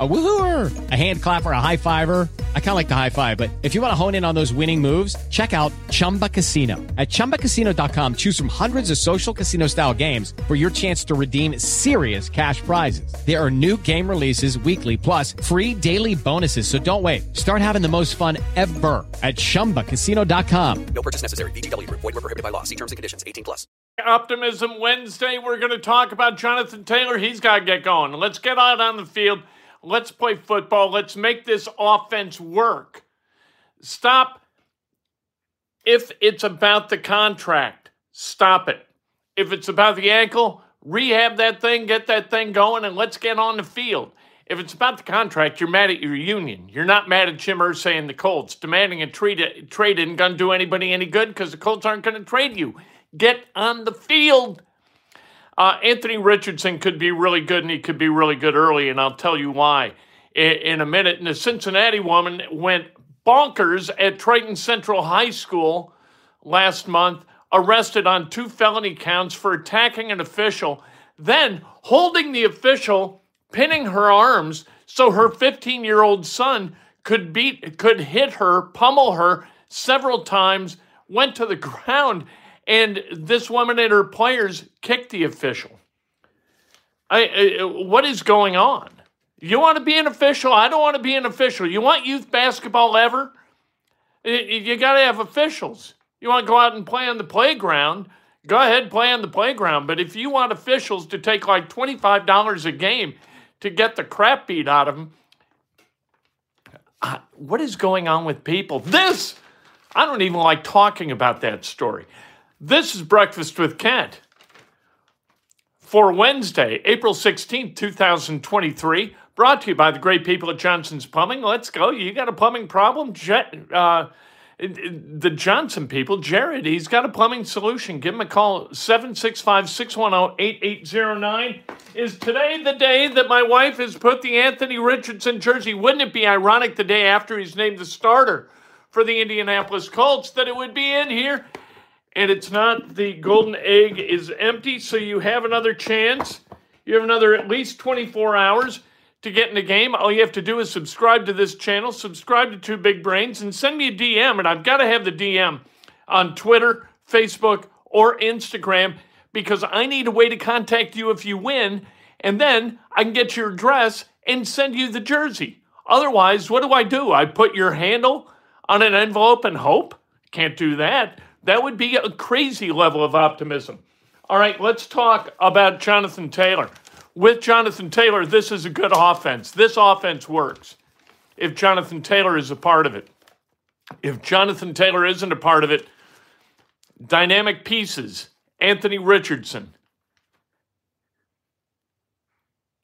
A woohooer, a hand clapper, a high fiver. I kind of like the high five, but if you want to hone in on those winning moves, check out Chumba Casino. At ChumbaCasino.com, choose from hundreds of social casino style games for your chance to redeem serious cash prizes. There are new game releases weekly, plus free daily bonuses. So don't wait. Start having the most fun ever at ChumbaCasino.com. No purchase necessary. VGW. Void were prohibited by law. See terms and conditions. 18 plus. Optimism Wednesday. We're going to talk about Jonathan Taylor. He's got to get going. Let's get out on the field. Let's play football. Let's make this offense work. Stop. If it's about the contract, stop it. If it's about the ankle, rehab that thing, get that thing going, and let's get on the field. If it's about the contract, you're mad at your union. You're not mad at Jim Irsay and the Colts. Demanding a trade, trade isn't going to do anybody any good because the Colts aren't going to trade you. Get on the field. Uh, Anthony Richardson could be really good, and he could be really good early, and I'll tell you why in, in a minute. And the Cincinnati woman went bonkers at Triton Central High School last month, arrested on two felony counts for attacking an official, then holding the official, pinning her arms so her 15 year old son could beat, could hit her, pummel her several times, went to the ground and this woman and her players kicked the official. I, I, what is going on? You want to be an official? I don't want to be an official. You want youth basketball ever? You got to have officials. You want to go out and play on the playground? Go ahead, play on the playground. But if you want officials to take like $25 a game to get the crap beat out of them, what is going on with people? This, I don't even like talking about that story. This is Breakfast with Kent for Wednesday, April 16th, 2023. Brought to you by the great people at Johnson's Plumbing. Let's go. You got a plumbing problem? Uh, the Johnson people, Jared, he's got a plumbing solution. Give him a call, 765 610 8809. Is today the day that my wife has put the Anthony Richardson jersey? Wouldn't it be ironic the day after he's named the starter for the Indianapolis Colts that it would be in here? And it's not, the golden egg is empty, so you have another chance. You have another at least 24 hours to get in the game, all you have to do is subscribe to this channel, subscribe to Two Big Brains, and send me a DM. And I've got to have the DM on Twitter, Facebook, or Instagram because I need a way to contact you if you win, and then I can get your address and send you the jersey. Otherwise, what do I do? I put your handle on an envelope and hope? Can't do that. That would be a crazy level of optimism. All right, let's talk about Jonathan Taylor with Jonathan Taylor, this is a good offense. This offense works if Jonathan Taylor is a part of it. If Jonathan Taylor isn't a part of it, dynamic pieces, Anthony Richardson.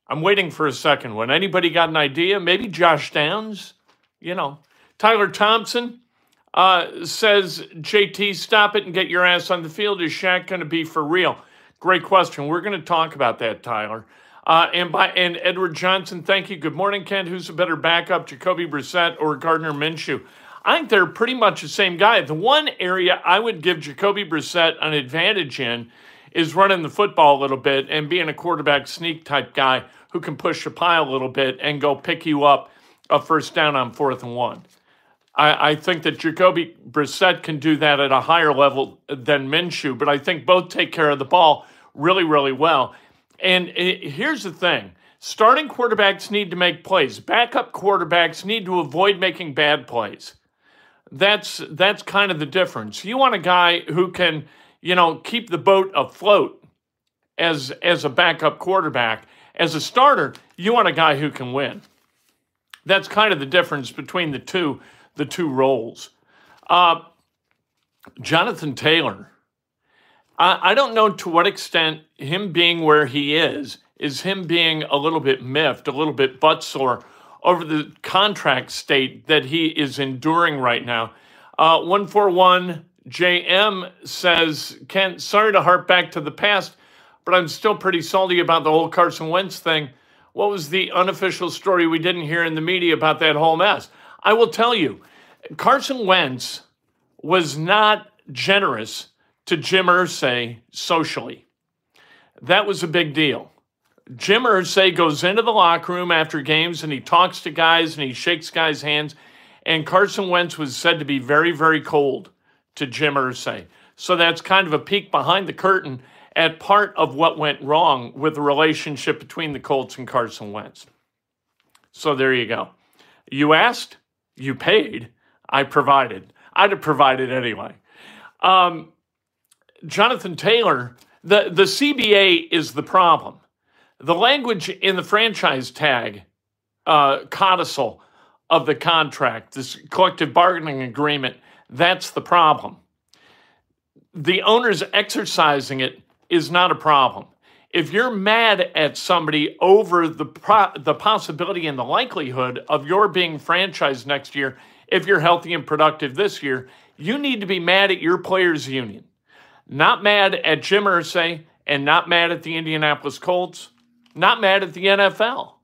I'm waiting for a second one. Anybody got an idea? Maybe Josh Downs? You know, Tyler Thompson uh, says, JT, stop it and get your ass on the field. Is Shaq going to be for real? Great question. We're going to talk about that, Tyler. Uh, and by and Edward Johnson, thank you. Good morning, Kent. Who's a better backup, Jacoby Brissett or Gardner Minshew? I think they're pretty much the same guy. The one area I would give Jacoby Brissett an advantage in is running the football a little bit and being a quarterback sneak type guy who can push the pile a little bit and go pick you up a first down on fourth and one. I, I think that Jacoby Brissett can do that at a higher level than Minshew, but I think both take care of the ball really, really well. And it, here's the thing starting quarterbacks need to make plays, backup quarterbacks need to avoid making bad plays. That's that's kind of the difference. You want a guy who can, you know, keep the boat afloat as as a backup quarterback. As a starter, you want a guy who can win. That's kind of the difference between the two the two roles. Uh, Jonathan Taylor I, I don't know to what extent him being where he is is him being a little bit miffed, a little bit butt sore over the contract state that he is enduring right now. Uh, 141 JM says, Kent, sorry to harp back to the past, but I'm still pretty salty about the whole Carson Wentz thing. What was the unofficial story we didn't hear in the media about that whole mess? I will tell you, Carson Wentz was not generous to Jim Irsay socially. That was a big deal. Jim Irsay goes into the locker room after games and he talks to guys and he shakes guys' hands. And Carson Wentz was said to be very, very cold to Jim Irsay. So that's kind of a peek behind the curtain at part of what went wrong with the relationship between the Colts and Carson Wentz. So there you go. You asked, you paid, I provided. I'd have provided anyway. Um, Jonathan Taylor, the, the CBA is the problem. The language in the franchise tag uh, codicil of the contract, this collective bargaining agreement, that's the problem. The owners exercising it is not a problem. If you're mad at somebody over the pro- the possibility and the likelihood of your being franchised next year, if you're healthy and productive this year, you need to be mad at your players' union. Not mad at Jim Irsay and not mad at the Indianapolis Colts, not mad at the NFL.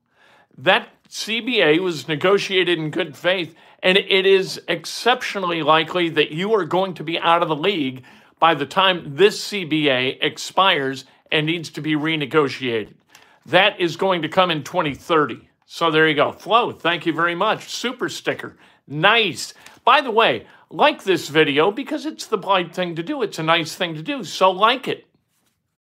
That CBA was negotiated in good faith, and it is exceptionally likely that you are going to be out of the league by the time this CBA expires and needs to be renegotiated. That is going to come in 2030. So there you go. Flo, thank you very much. Super sticker. Nice. By the way, like this video because it's the right thing to do. It's a nice thing to do. So like it.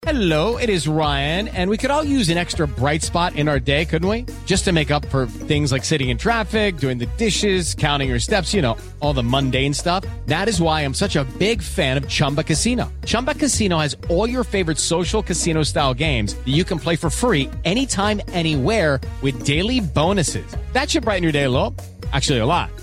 Hello, it is Ryan, and we could all use an extra bright spot in our day, couldn't we? Just to make up for things like sitting in traffic, doing the dishes, counting your steps, you know, all the mundane stuff. That is why I'm such a big fan of Chumba Casino. Chumba Casino has all your favorite social casino style games that you can play for free anytime, anywhere with daily bonuses. That should brighten your day a little. Actually, a lot.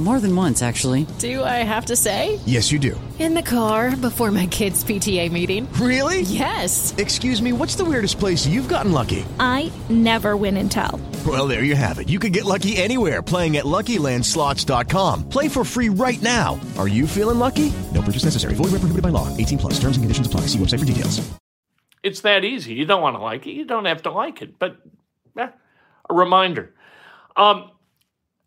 More than once, actually. Do I have to say? Yes, you do. In the car before my kids' PTA meeting. Really? Yes. Excuse me, what's the weirdest place you've gotten lucky? I never win and tell. Well, there you have it. You can get lucky anywhere playing at LuckyLandSlots.com. Play for free right now. Are you feeling lucky? No purchase necessary. Void where prohibited by law. 18 plus. Terms and conditions apply. See website for details. It's that easy. You don't want to like it. You don't have to like it. But eh, a reminder. Um,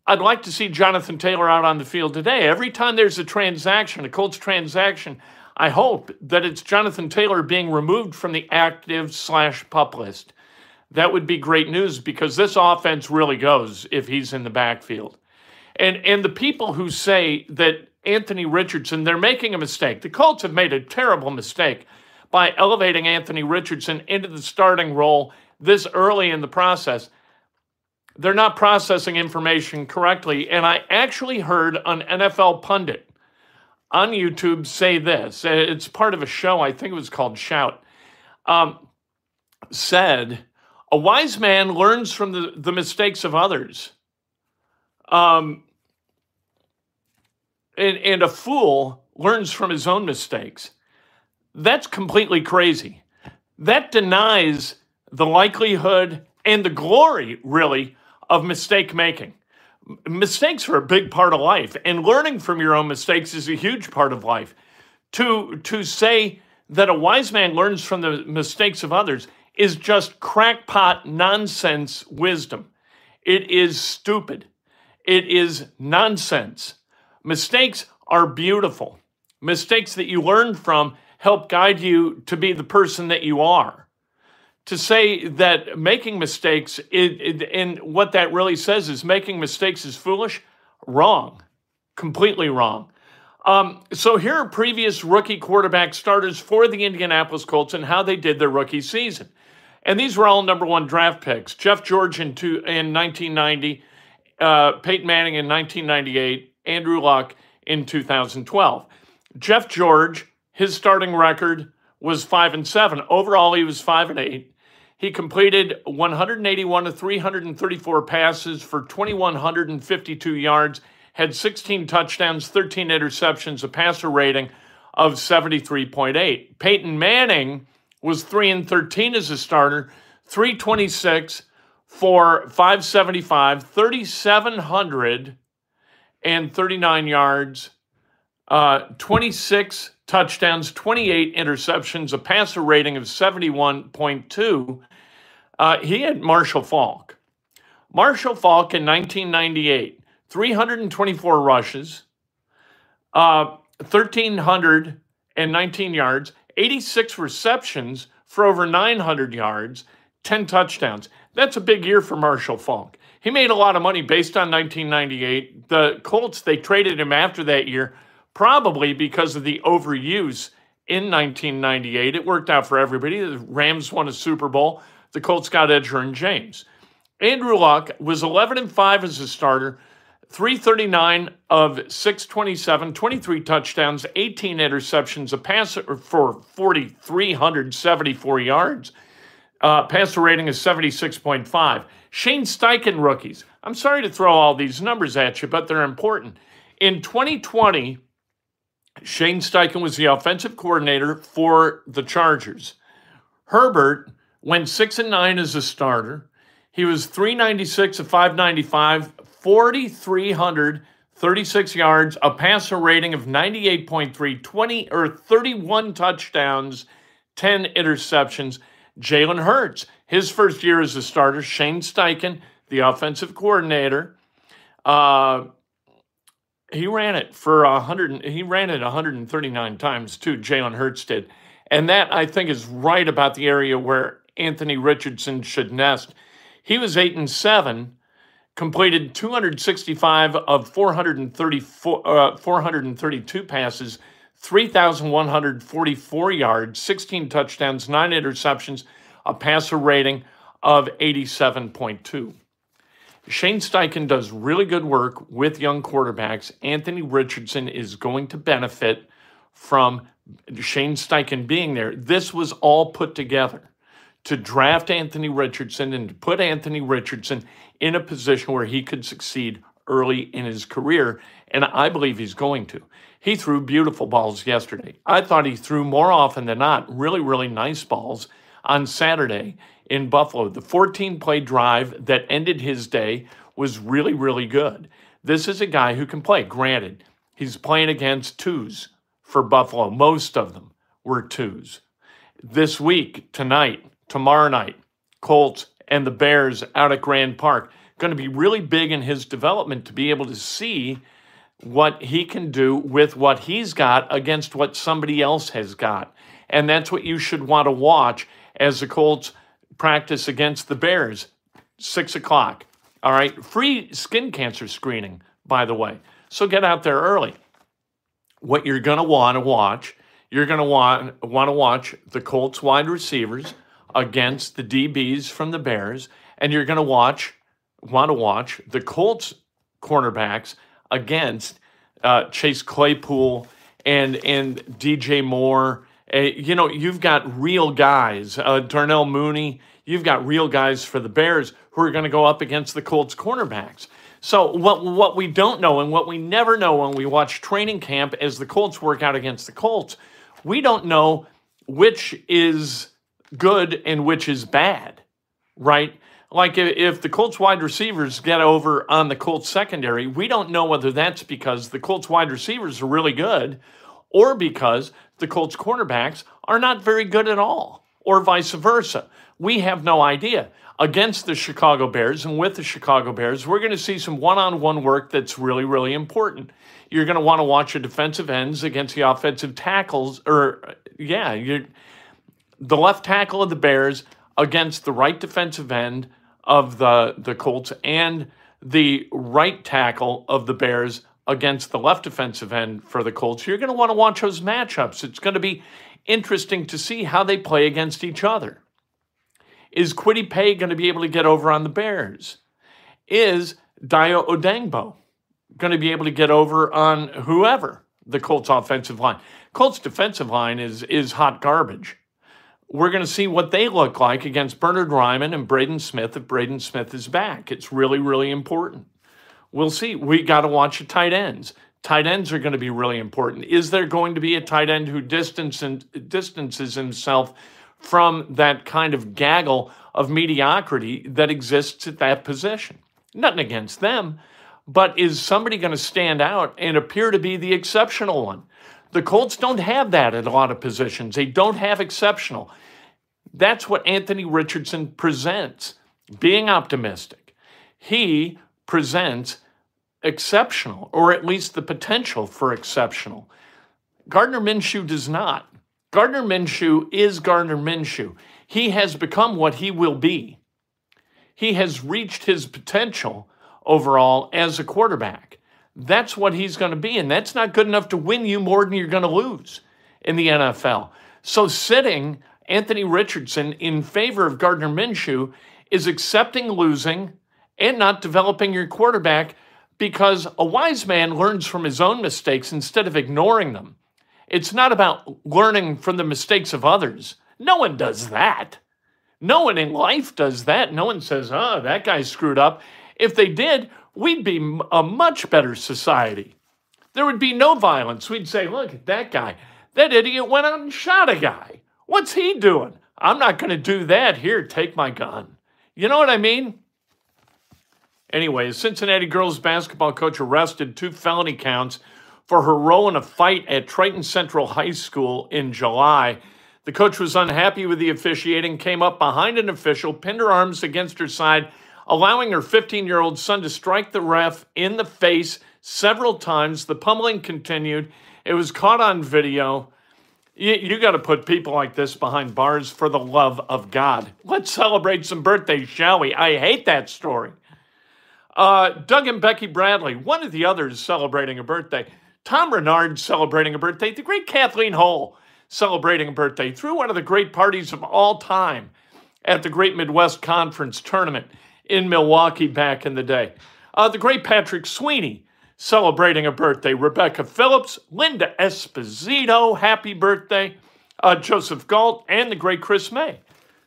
I'd like to see Jonathan Taylor out on the field today. Every time there's a transaction, a Colts transaction, I hope that it's Jonathan Taylor being removed from the active slash pup list. That would be great news because this offense really goes if he's in the backfield. And and the people who say that Anthony Richardson, they're making a mistake. The Colts have made a terrible mistake by elevating Anthony Richardson into the starting role this early in the process they're not processing information correctly. And I actually heard an NFL pundit on YouTube say this. It's part of a show, I think it was called Shout. Um, said, A wise man learns from the, the mistakes of others. Um, and, and a fool learns from his own mistakes. That's completely crazy. That denies the likelihood and the glory, really, of mistake making. Mistakes are a big part of life, and learning from your own mistakes is a huge part of life. To, to say that a wise man learns from the mistakes of others is just crackpot nonsense wisdom. It is stupid. It is nonsense. Mistakes are beautiful. Mistakes that you learn from help guide you to be the person that you are. To say that making mistakes, it, it, and what that really says is making mistakes is foolish, wrong, completely wrong. Um, so here are previous rookie quarterback starters for the Indianapolis Colts and how they did their rookie season. And these were all number one draft picks. Jeff George in, two, in 1990, uh, Peyton Manning in 1998, Andrew Luck in 2012. Jeff George, his starting record was five and seven. Overall, he was five and eight. He completed 181 to 334 passes for 2,152 yards, had 16 touchdowns, 13 interceptions, a passer rating of 73.8. Peyton Manning was 3 and 13 as a starter, 326 for 575, 3,739 yards, uh, 26 touchdowns, 28 interceptions, a passer rating of 71.2. Uh, he had Marshall Faulk. Marshall Faulk in 1998, 324 rushes, uh, 1,319 yards, 86 receptions for over 900 yards, 10 touchdowns. That's a big year for Marshall Faulk. He made a lot of money based on 1998. The Colts, they traded him after that year, probably because of the overuse in 1998. It worked out for everybody. The Rams won a Super Bowl. The Colts got Edgerrin James. Andrew Luck was 11 and 5 as a starter, 339 of 627, 23 touchdowns, 18 interceptions, a pass for 4,374 yards. Uh, passer rating is 76.5. Shane Steichen rookies. I'm sorry to throw all these numbers at you, but they're important. In 2020, Shane Steichen was the offensive coordinator for the Chargers. Herbert went 6 and 9 as a starter. He was 396 of 595, 4,336 yards, a passer rating of 98.3, 20 or 31 touchdowns, 10 interceptions. Jalen Hurts, his first year as a starter, Shane Steichen, the offensive coordinator, uh, he ran it for a hundred. He ran it 139 times too. Jalen Hurts did, and that I think is right about the area where Anthony Richardson should nest. He was eight and seven, completed 265 of 434, uh, 432 passes, 3,144 yards, 16 touchdowns, nine interceptions, a passer rating of 87.2. Shane Steichen does really good work with young quarterbacks. Anthony Richardson is going to benefit from Shane Steichen being there. This was all put together to draft Anthony Richardson and to put Anthony Richardson in a position where he could succeed early in his career. And I believe he's going to. He threw beautiful balls yesterday. I thought he threw more often than not really, really nice balls on Saturday in Buffalo. The 14 play drive that ended his day was really, really good. This is a guy who can play. Granted, he's playing against twos for Buffalo. Most of them were twos. This week, tonight, tomorrow night, Colts and the Bears out at Grand Park. Going to be really big in his development to be able to see what he can do with what he's got against what somebody else has got. And that's what you should want to watch as the Colts practice against the Bears, six o'clock. All right, free skin cancer screening, by the way. So get out there early. What you're going to want to watch, you're going to want want to watch the Colts wide receivers against the DBs from the Bears, and you're going to watch want to watch the Colts cornerbacks against uh, Chase Claypool and and DJ Moore uh, you know, you've got real guys, uh, Darnell Mooney, you've got real guys for the Bears who are going to go up against the Colts cornerbacks. So what what we don't know and what we never know when we watch training camp as the Colts work out against the Colts, we don't know which is good and which is bad, right? Like if the Colts wide receivers get over on the Colts secondary, we don't know whether that's because the Colts wide receivers are really good or because the Colts cornerbacks are not very good at all, or vice versa. We have no idea. Against the Chicago Bears and with the Chicago Bears, we're going to see some one on one work that's really, really important. You're going to want to watch your defensive ends against the offensive tackles, or, yeah, you're, the left tackle of the Bears against the right defensive end of the, the Colts and the right tackle of the Bears against the left defensive end for the Colts. You're going to want to watch those matchups. It's going to be interesting to see how they play against each other. Is Kwity Paye going to be able to get over on the Bears? Is Dayo Odeyingbo going to be able to get over on whoever the Colts offensive line? Colts defensive line is is hot garbage. We're going to see what they look like against Bernard Raimann and Braden Smith if Braden Smith is back. It's really, really important. We'll see. We got to watch the tight ends. Tight ends are going to be really important. Is there going to be a tight end who distance distances himself from that kind of gaggle of mediocrity that exists at that position? Nothing against them, but is somebody going to stand out and appear to be the exceptional one? The Colts don't have that at a lot of positions. They don't have exceptional. That's what Anthony Richardson presents, being optimistic. He presents exceptional, or at least the potential for exceptional. Gardner Minshew does not. Gardner Minshew is Gardner Minshew. He has become what he will be. He has reached his potential overall as a quarterback. That's what he's going to be, and that's not good enough to win you more than you're going to lose in the NFL. So sitting Anthony Richardson in favor of Gardner Minshew is accepting losing and not developing your quarterback because a wise man learns from his own mistakes instead of ignoring them. It's not about learning from the mistakes of others. No one does that. No one in life does that. No one says, oh, that guy screwed up. If they did, we'd be a much better society. There would be no violence. We'd say, look at that guy. That idiot went out and shot a guy. What's he doing? I'm not going to do that. Here, take my gun. You know what I mean? Anyway, a Cincinnati girls basketball coach arrested two felony counts for her role in a fight at Triton Central High School in July. The coach was unhappy with the officiating, came up behind an official, pinned her arms against her side, allowing her 15 year old son to strike the ref in the face several times. The pummeling continued. It was caught on video. You, you got to put people like this behind bars for the love of God. Let's celebrate some birthdays, shall we? I hate that story. Uh, Doug and Becky Bradley, one of the others celebrating a birthday. Tom Renard celebrating a birthday. The great Kathleen Hull celebrating a birthday. Threw one of the great parties of all time at the Great Midwest Conference tournament in Milwaukee back in the day. Uh, the great Patrick Sweeney celebrating a birthday. Rebecca Phillips, Linda Esposito, happy birthday. Uh, Joseph Galt, and the great Chris May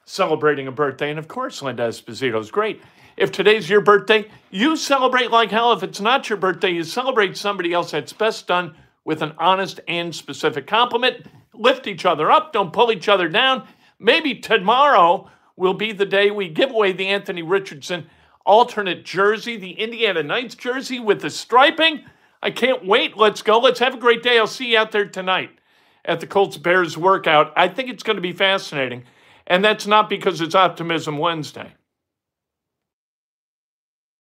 celebrating a birthday. And of course, Linda Esposito is great. If today's your birthday, you celebrate like hell. If it's not your birthday, you celebrate somebody else. That's best done with an honest and specific compliment. Lift each other up, don't pull each other down. Maybe tomorrow will be the day we give away the Anthony Richardson alternate jersey, the Indiana Nights jersey with the striping. I can't wait. Let's go. Let's have a great day. I'll see you out there tonight at the Colts Bears workout. I think it's going to be fascinating. And that's not because it's Optimism Wednesday.